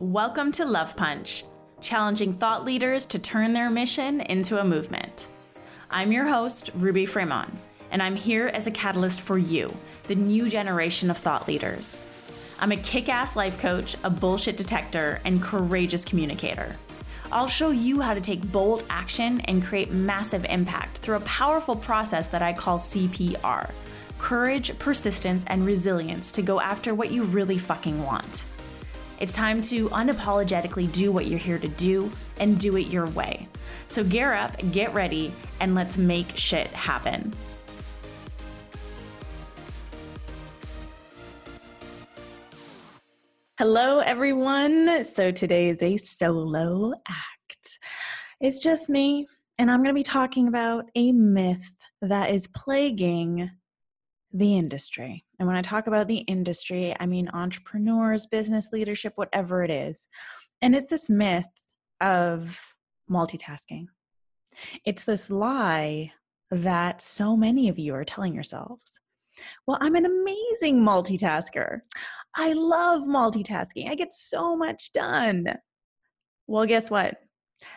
Welcome to Love Punch, challenging thought leaders to turn their mission into a movement. I'm your host, Ruby Fremon, and I'm here as a catalyst for you, the new generation of thought leaders. I'm a kick ass life coach, a bullshit detector, and courageous communicator. I'll show you how to take bold action and create massive impact through a powerful process that I call CPR courage, persistence, and resilience to go after what you really fucking want. It's time to unapologetically do what you're here to do and do it your way. So gear up, get ready, and let's make shit happen. Hello, everyone. So today is a solo act. It's just me, and I'm going to be talking about a myth that is plaguing the industry. And when I talk about the industry, I mean entrepreneurs, business leadership, whatever it is. And it's this myth of multitasking. It's this lie that so many of you are telling yourselves. Well, I'm an amazing multitasker. I love multitasking. I get so much done. Well, guess what?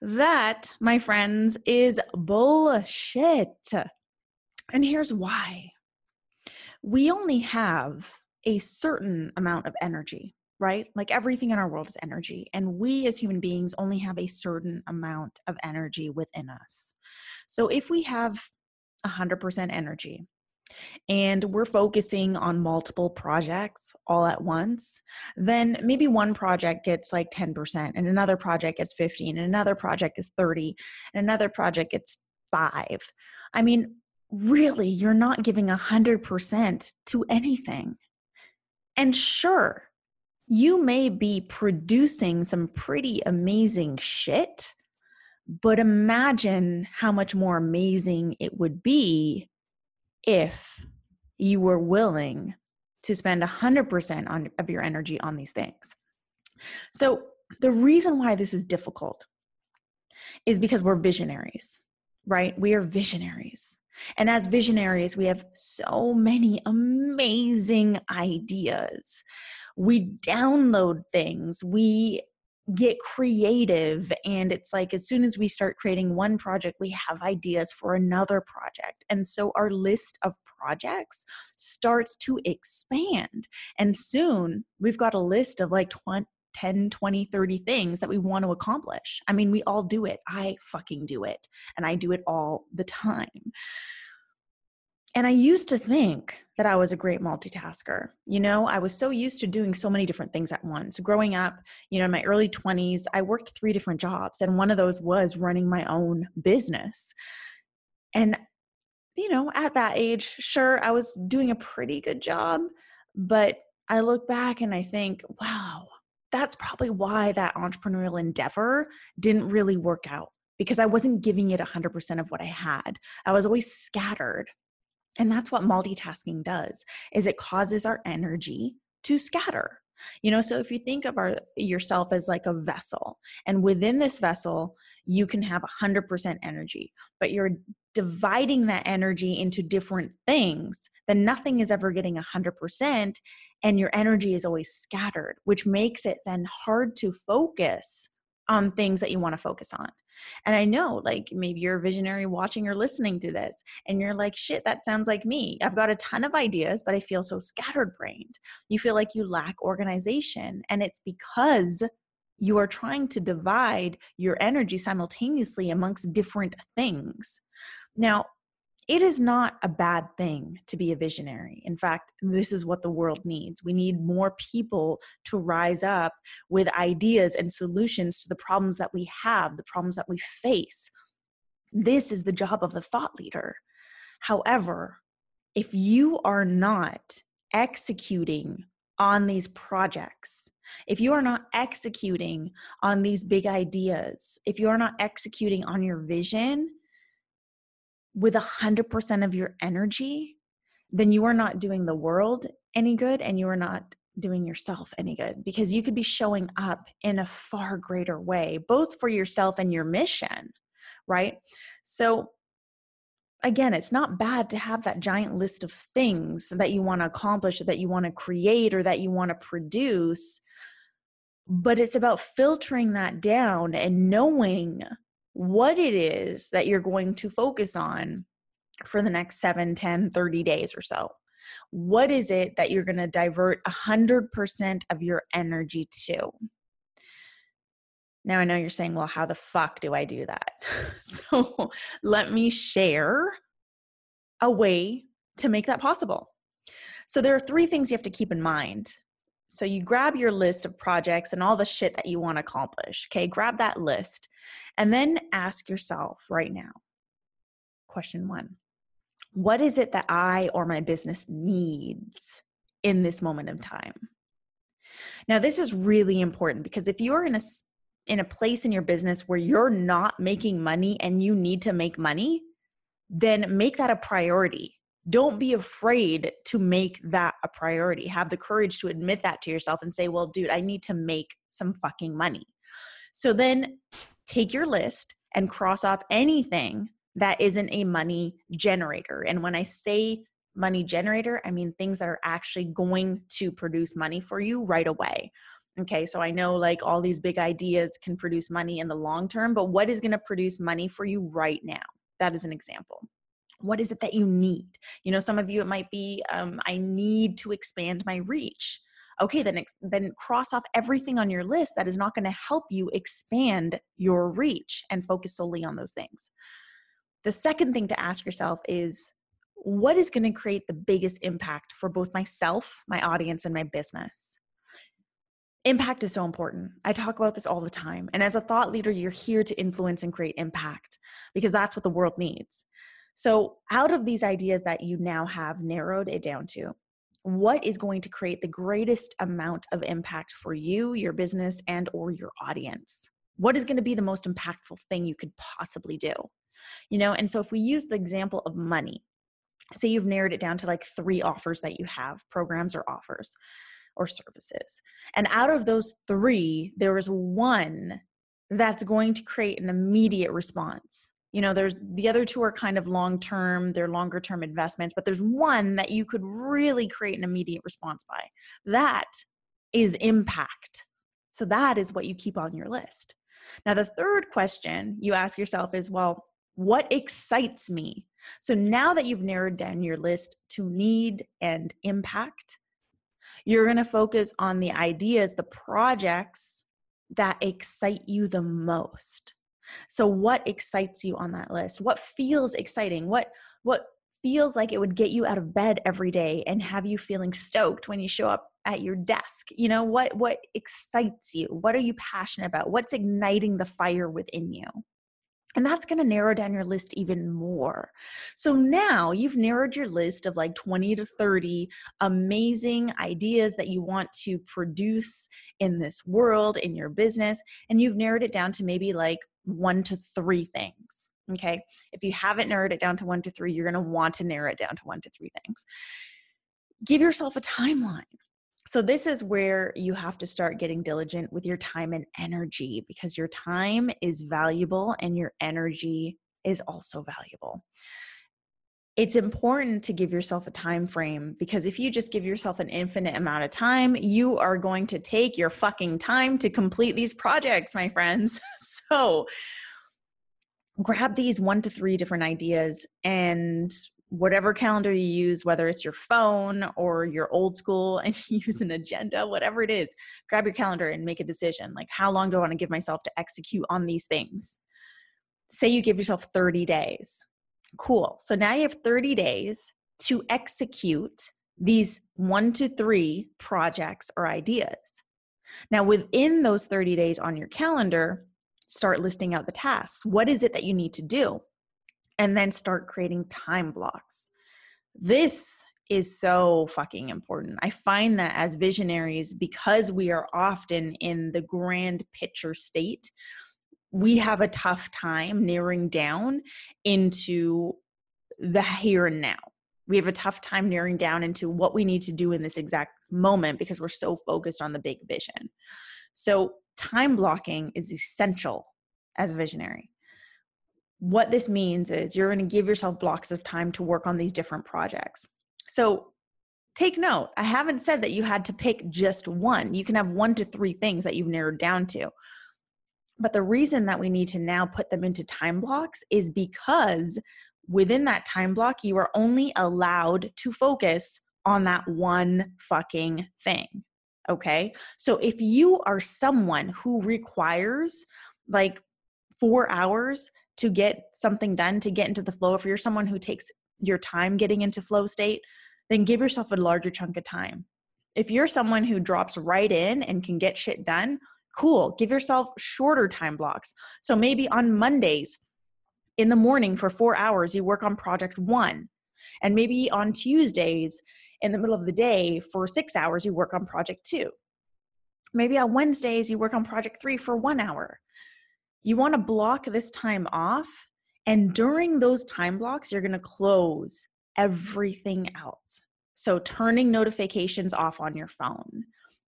That, my friends, is bullshit. And here's why we only have a certain amount of energy, right? Like everything in our world is energy. And we as human beings only have a certain amount of energy within us. So if we have 100% energy, and we're focusing on multiple projects all at once, then maybe one project gets like 10%, and another project gets 15, and another project is 30, and another project gets five. I mean, really you're not giving a hundred percent to anything. And sure, you may be producing some pretty amazing shit, but imagine how much more amazing it would be if you were willing to spend 100% on, of your energy on these things. So, the reason why this is difficult is because we're visionaries, right? We are visionaries. And as visionaries, we have so many amazing ideas. We download things, we get creative. And it's like as soon as we start creating one project, we have ideas for another project. And so our list of projects starts to expand. And soon we've got a list of like 20, 10, 20, 30 things that we want to accomplish. I mean, we all do it. I fucking do it. And I do it all the time. And I used to think that I was a great multitasker. You know, I was so used to doing so many different things at once. Growing up, you know, in my early 20s, I worked three different jobs, and one of those was running my own business. And, you know, at that age, sure, I was doing a pretty good job, but I look back and I think, wow, that's probably why that entrepreneurial endeavor didn't really work out because I wasn't giving it 100% of what I had. I was always scattered. And that's what multitasking does is it causes our energy to scatter. You know, so if you think of our yourself as like a vessel and within this vessel you can have 100% energy, but you're dividing that energy into different things, then nothing is ever getting 100% and your energy is always scattered, which makes it then hard to focus on things that you want to focus on. And I know, like, maybe you're a visionary watching or listening to this, and you're like, shit, that sounds like me. I've got a ton of ideas, but I feel so scattered brained. You feel like you lack organization. And it's because you are trying to divide your energy simultaneously amongst different things. Now, it is not a bad thing to be a visionary. In fact, this is what the world needs. We need more people to rise up with ideas and solutions to the problems that we have, the problems that we face. This is the job of the thought leader. However, if you are not executing on these projects, if you are not executing on these big ideas, if you are not executing on your vision, with 100% of your energy, then you are not doing the world any good and you are not doing yourself any good because you could be showing up in a far greater way, both for yourself and your mission, right? So, again, it's not bad to have that giant list of things that you want to accomplish, that you want to create, or that you want to produce. but it's about filtering that down and knowing what it is that you're going to focus on for the next 7 10 30 days or so. What is it that you're going to divert 100% of your energy to? Now i know you're saying well how the fuck do i do that? So let me share a way to make that possible. So there are three things you have to keep in mind so you grab your list of projects and all the shit that you want to accomplish. Okay, grab that list and then ask yourself right now question one What is it that I or my business needs in this moment of time? Now, this is really important because if you're in a in a place in your business where you're not making money and you need to make money, then make that a priority don't be afraid to make that a priority. Have the courage to admit that to yourself and say, well, dude, I need to make some fucking money. So then take your list and cross off anything that isn't a money generator. And when I say money generator, I mean things that are actually going to produce money for you right away. Okay, so I know like all these big ideas can produce money in the long term, but what is going to produce money for you right now? That is an example what is it that you need? You know some of you it might be um, i need to expand my reach. Okay then ex- then cross off everything on your list that is not going to help you expand your reach and focus solely on those things. The second thing to ask yourself is what is going to create the biggest impact for both myself my audience and my business? Impact is so important. I talk about this all the time and as a thought leader you're here to influence and create impact because that's what the world needs so, out of these ideas that you now have narrowed it down to, what is going to create the greatest amount of impact for you, your business, and or your audience? What is going to be the most impactful thing you could possibly do? You know, and so if we use the example of money, say you've narrowed it down to like three offers that you have, programs or offers or services. And out of those three, there is one that's going to create an immediate response you know there's the other two are kind of long term they're longer term investments but there's one that you could really create an immediate response by. That is impact. So that is what you keep on your list. Now the third question you ask yourself is well what excites me? So now that you've narrowed down your list to need and impact you're going to focus on the ideas the projects that excite you the most so what excites you on that list? What feels exciting? What what feels like it would get you out of bed every day and have you feeling stoked when you show up at your desk? You know, what what excites you? What are you passionate about? What's igniting the fire within you? And that's going to narrow down your list even more. So now you've narrowed your list of like 20 to 30 amazing ideas that you want to produce in this world, in your business. And you've narrowed it down to maybe like one to three things. Okay. If you haven't narrowed it down to one to three, you're going to want to narrow it down to one to three things. Give yourself a timeline. So, this is where you have to start getting diligent with your time and energy because your time is valuable and your energy is also valuable it's important to give yourself a time frame because if you just give yourself an infinite amount of time, you are going to take your fucking time to complete these projects, my friends. So grab these one to three different ideas and whatever calendar you use, whether it's your phone or your old school and use an agenda, whatever it is, grab your calendar and make a decision. Like, how long do I want to give myself to execute on these things? Say you give yourself 30 days Cool. So now you have 30 days to execute these one to three projects or ideas. Now, within those 30 days on your calendar, start listing out the tasks. What is it that you need to do? And then start creating time blocks. This is so fucking important. I find that as visionaries, because we are often in the grand picture state, we have a tough time narrowing down into the here and now. We have a tough time narrowing down into what we need to do in this exact moment because we're so focused on the big vision. So, time blocking is essential as a visionary. What this means is you're going to give yourself blocks of time to work on these different projects. So, take note, I haven't said that you had to pick just one. You can have one to three things that you've narrowed down to. But the reason that we need to now put them into time blocks is because within that time block, you are only allowed to focus on that one fucking thing. Okay. So if you are someone who requires like four hours to get something done, to get into the flow, if you're someone who takes your time getting into flow state, then give yourself a larger chunk of time. If you're someone who drops right in and can get shit done, cool. Give yourself shorter time blocks. So maybe on Mondays in the morning for four hours, you work on project one. And maybe on Tuesdays in the middle of the day for six hours, you work on project two. Maybe on Wednesdays, you work on project three for one hour. You want to block this time off. And during those time blocks, you're going to close everything else. So, turning notifications off on your phone,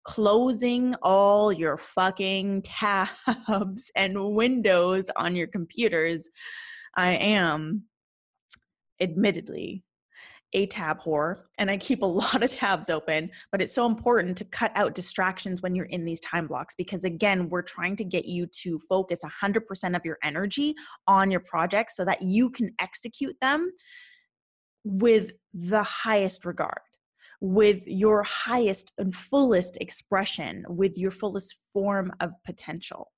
closing all your fucking tabs and windows on your computers. I am, admittedly, a tab whore and I keep a lot of tabs open, but it's so important to cut out distractions when you're in these time blocks because, again, we're trying to get you to focus 100% of your energy on your projects so that you can execute them with the highest regard with your highest and fullest expression, with your fullest form of potential.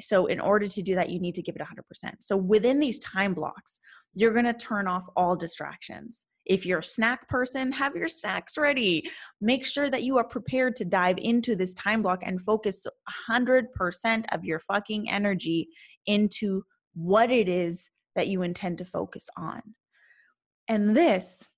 So, in order to do that, you need to give it 100%. So, within these time blocks, you're going to turn off all distractions. If you're a snack person, have your snacks ready. Make sure that you are prepared to dive into this time block and focus 100% of your fucking energy into what it is that you intend to focus on. And this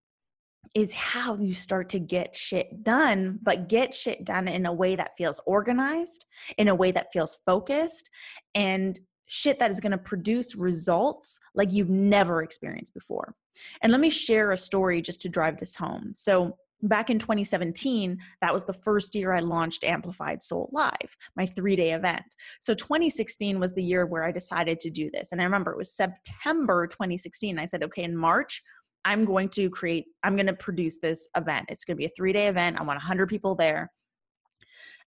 is how you start to get shit done, but get shit done in a way that feels organized, in a way that feels focused, and shit that is going to produce results like you've never experienced before. And let me share a story just to drive this home. So, back in 2017, that was the first year I launched Amplified Soul Live, my three day event. So 2016 was the year where I decided to do this. And I remember it was September 2016. I said, okay, in March, I'm going to create, I'm going to produce this event. It's going to be a three day event. I want 100 people there.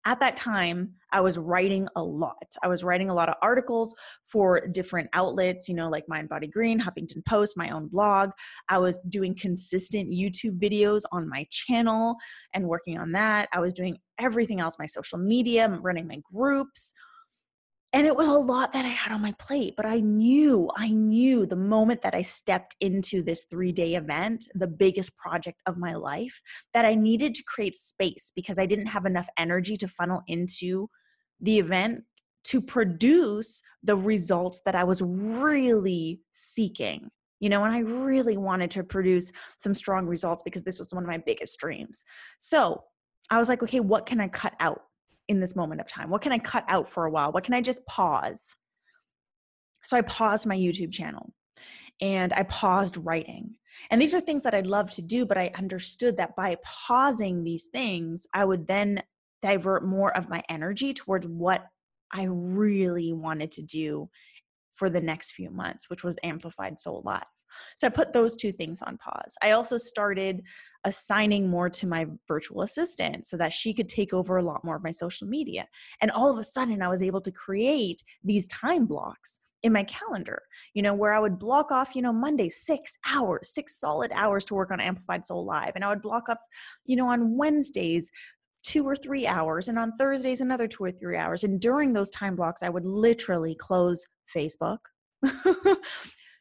At that time, I was writing a lot. I was writing a lot of articles for different outlets, you know, like Mind Body Green, Huffington Post, my own blog. I was doing consistent YouTube videos on my channel and working on that. I was doing everything else, my social media, running my groups, and it was a lot that I had on my plate, but I knew, I knew the moment that I stepped into this three day event, the biggest project of my life, that I needed to create space because I didn't have enough energy to funnel into the event to produce the results that I was really seeking. You know, and I really wanted to produce some strong results because this was one of my biggest dreams. So I was like, okay, what can I cut out? In this moment of time? What can I cut out for a while? What can I just pause? So I paused my YouTube channel and I paused writing. And these are things that I'd love to do, but I understood that by pausing these things, I would then divert more of my energy towards what I really wanted to do for the next few months, which was Amplified Soul Live. So I put those two things on pause. I also started assigning more to my virtual assistant so that she could take over a lot more of my social media. And all of a sudden, I was able to create these time blocks in my calendar, you know, where I would block off, you know, Monday, six hours, six solid hours to work on Amplified Soul Live. And I would block up, you know, on Wednesdays, two or three hours, and on Thursdays, another two or three hours. And during those time blocks, I would literally close Facebook.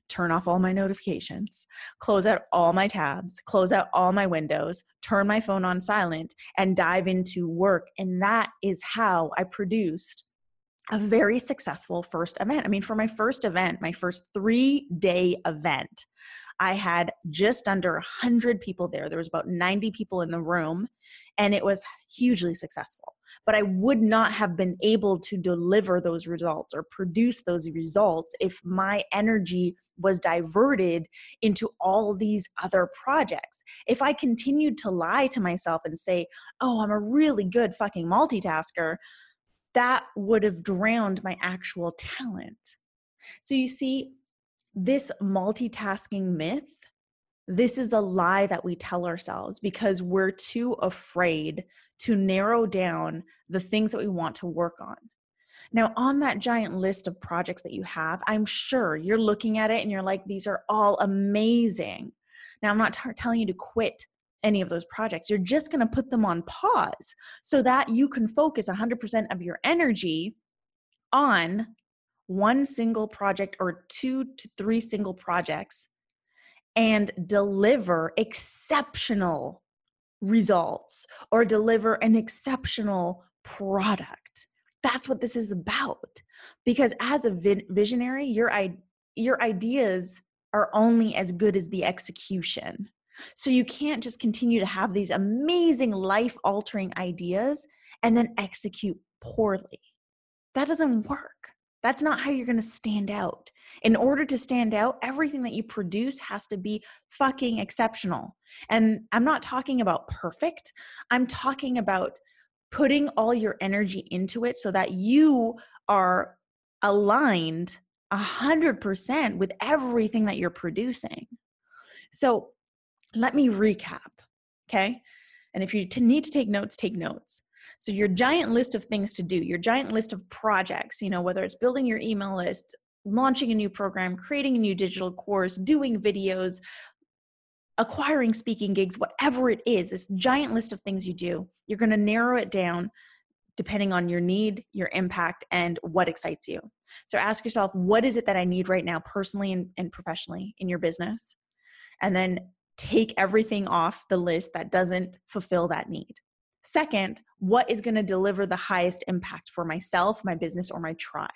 turn off all my notifications, close out all my tabs, close out all my windows, turn my phone on silent, and dive into work. And that is how I produced a very successful first event. I mean, for my first event, my first three day event, I had just under 100 people there. There was about 90 people in the room, and it was hugely successful. But I would not have been able to deliver those results or produce those results if my energy was diverted into all these other projects. If I continued to lie to myself and say, oh, I'm a really good fucking multitasker, that would have drowned my actual talent. So you see, this multitasking myth this is a lie that we tell ourselves because we're too afraid to narrow down the things that we want to work on. Now, on that giant list of projects that you have, I'm sure you're looking at it and you're like, these are all amazing. Now, I'm not t- telling you to quit any of those projects. You're just going to put them on pause so that you can focus 100% of your energy on one single project or two to three single projects and deliver exceptional results or deliver an exceptional product. That's what this is about. Because as a visionary, your your ideas are only as good as the execution. So you can't just continue to have these amazing life altering ideas and then execute poorly. That doesn't work. That's not how you're going to stand out. In order to stand out, everything that you produce has to be fucking exceptional. And I'm not talking about perfect, I'm talking about putting all your energy into it so that you are aligned 100% with everything that you're producing. So let me recap, okay? And if you need to take notes, take notes. So, your giant list of things to do, your giant list of projects, you know, whether it's building your email list, launching a new program, creating a new digital course, doing videos, acquiring speaking gigs, whatever it is, this giant list of things you do, you're going to narrow it down depending on your need, your impact, and what excites you. So ask yourself, what is it that I need right now, personally and, and professionally in your business? And then take everything off the list that doesn't fulfill that need. Second, what is going to deliver the highest impact for myself, my business, or my tribe?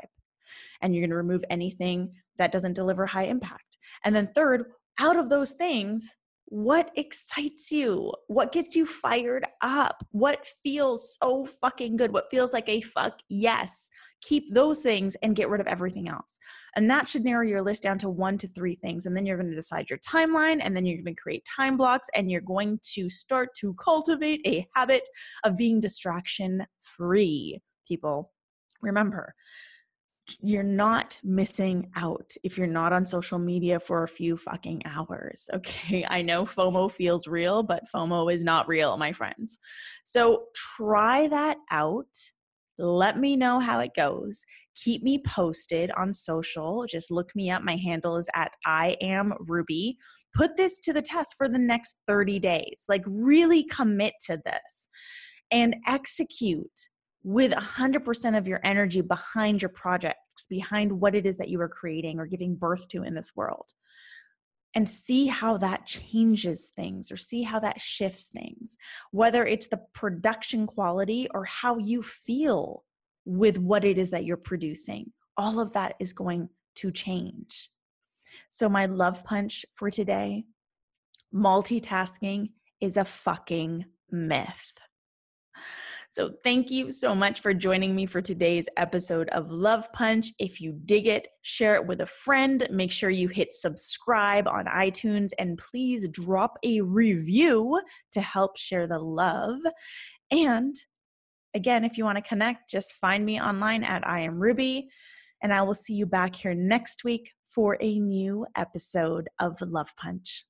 And you're going to remove anything that doesn't deliver high impact. And then third, out of those things, what excites you? What gets you fired up? What feels so fucking good? What feels like a fuck yes? Keep those things and get rid of everything else. And that should narrow your list down to one to three things. And then you're going to decide your timeline, and then you're going to create time blocks, and you're going to start to cultivate a habit of being distraction free. People, remember, you're not missing out if you're not on social media for a few fucking hours. Okay. I know FOMO feels real, but FOMO is not real, my friends. So try that out. Let me know how it goes. Keep me posted on social. Just look me up. My handle is at I am Ruby. Put this to the test for the next 30 days. Like, really commit to this and execute with 100% of your energy behind your projects, behind what it is that you are creating or giving birth to in this world. And see how that changes things or see how that shifts things, whether it's the production quality or how you feel with what it is that you're producing. All of that is going to change. So, my love punch for today multitasking is a fucking myth. So, thank you so much for joining me for today's episode of Love Punch. If you dig it, share it with a friend. Make sure you hit subscribe on iTunes and please drop a review to help share the love. And again, if you want to connect, just find me online at I am Ruby. And I will see you back here next week for a new episode of Love Punch.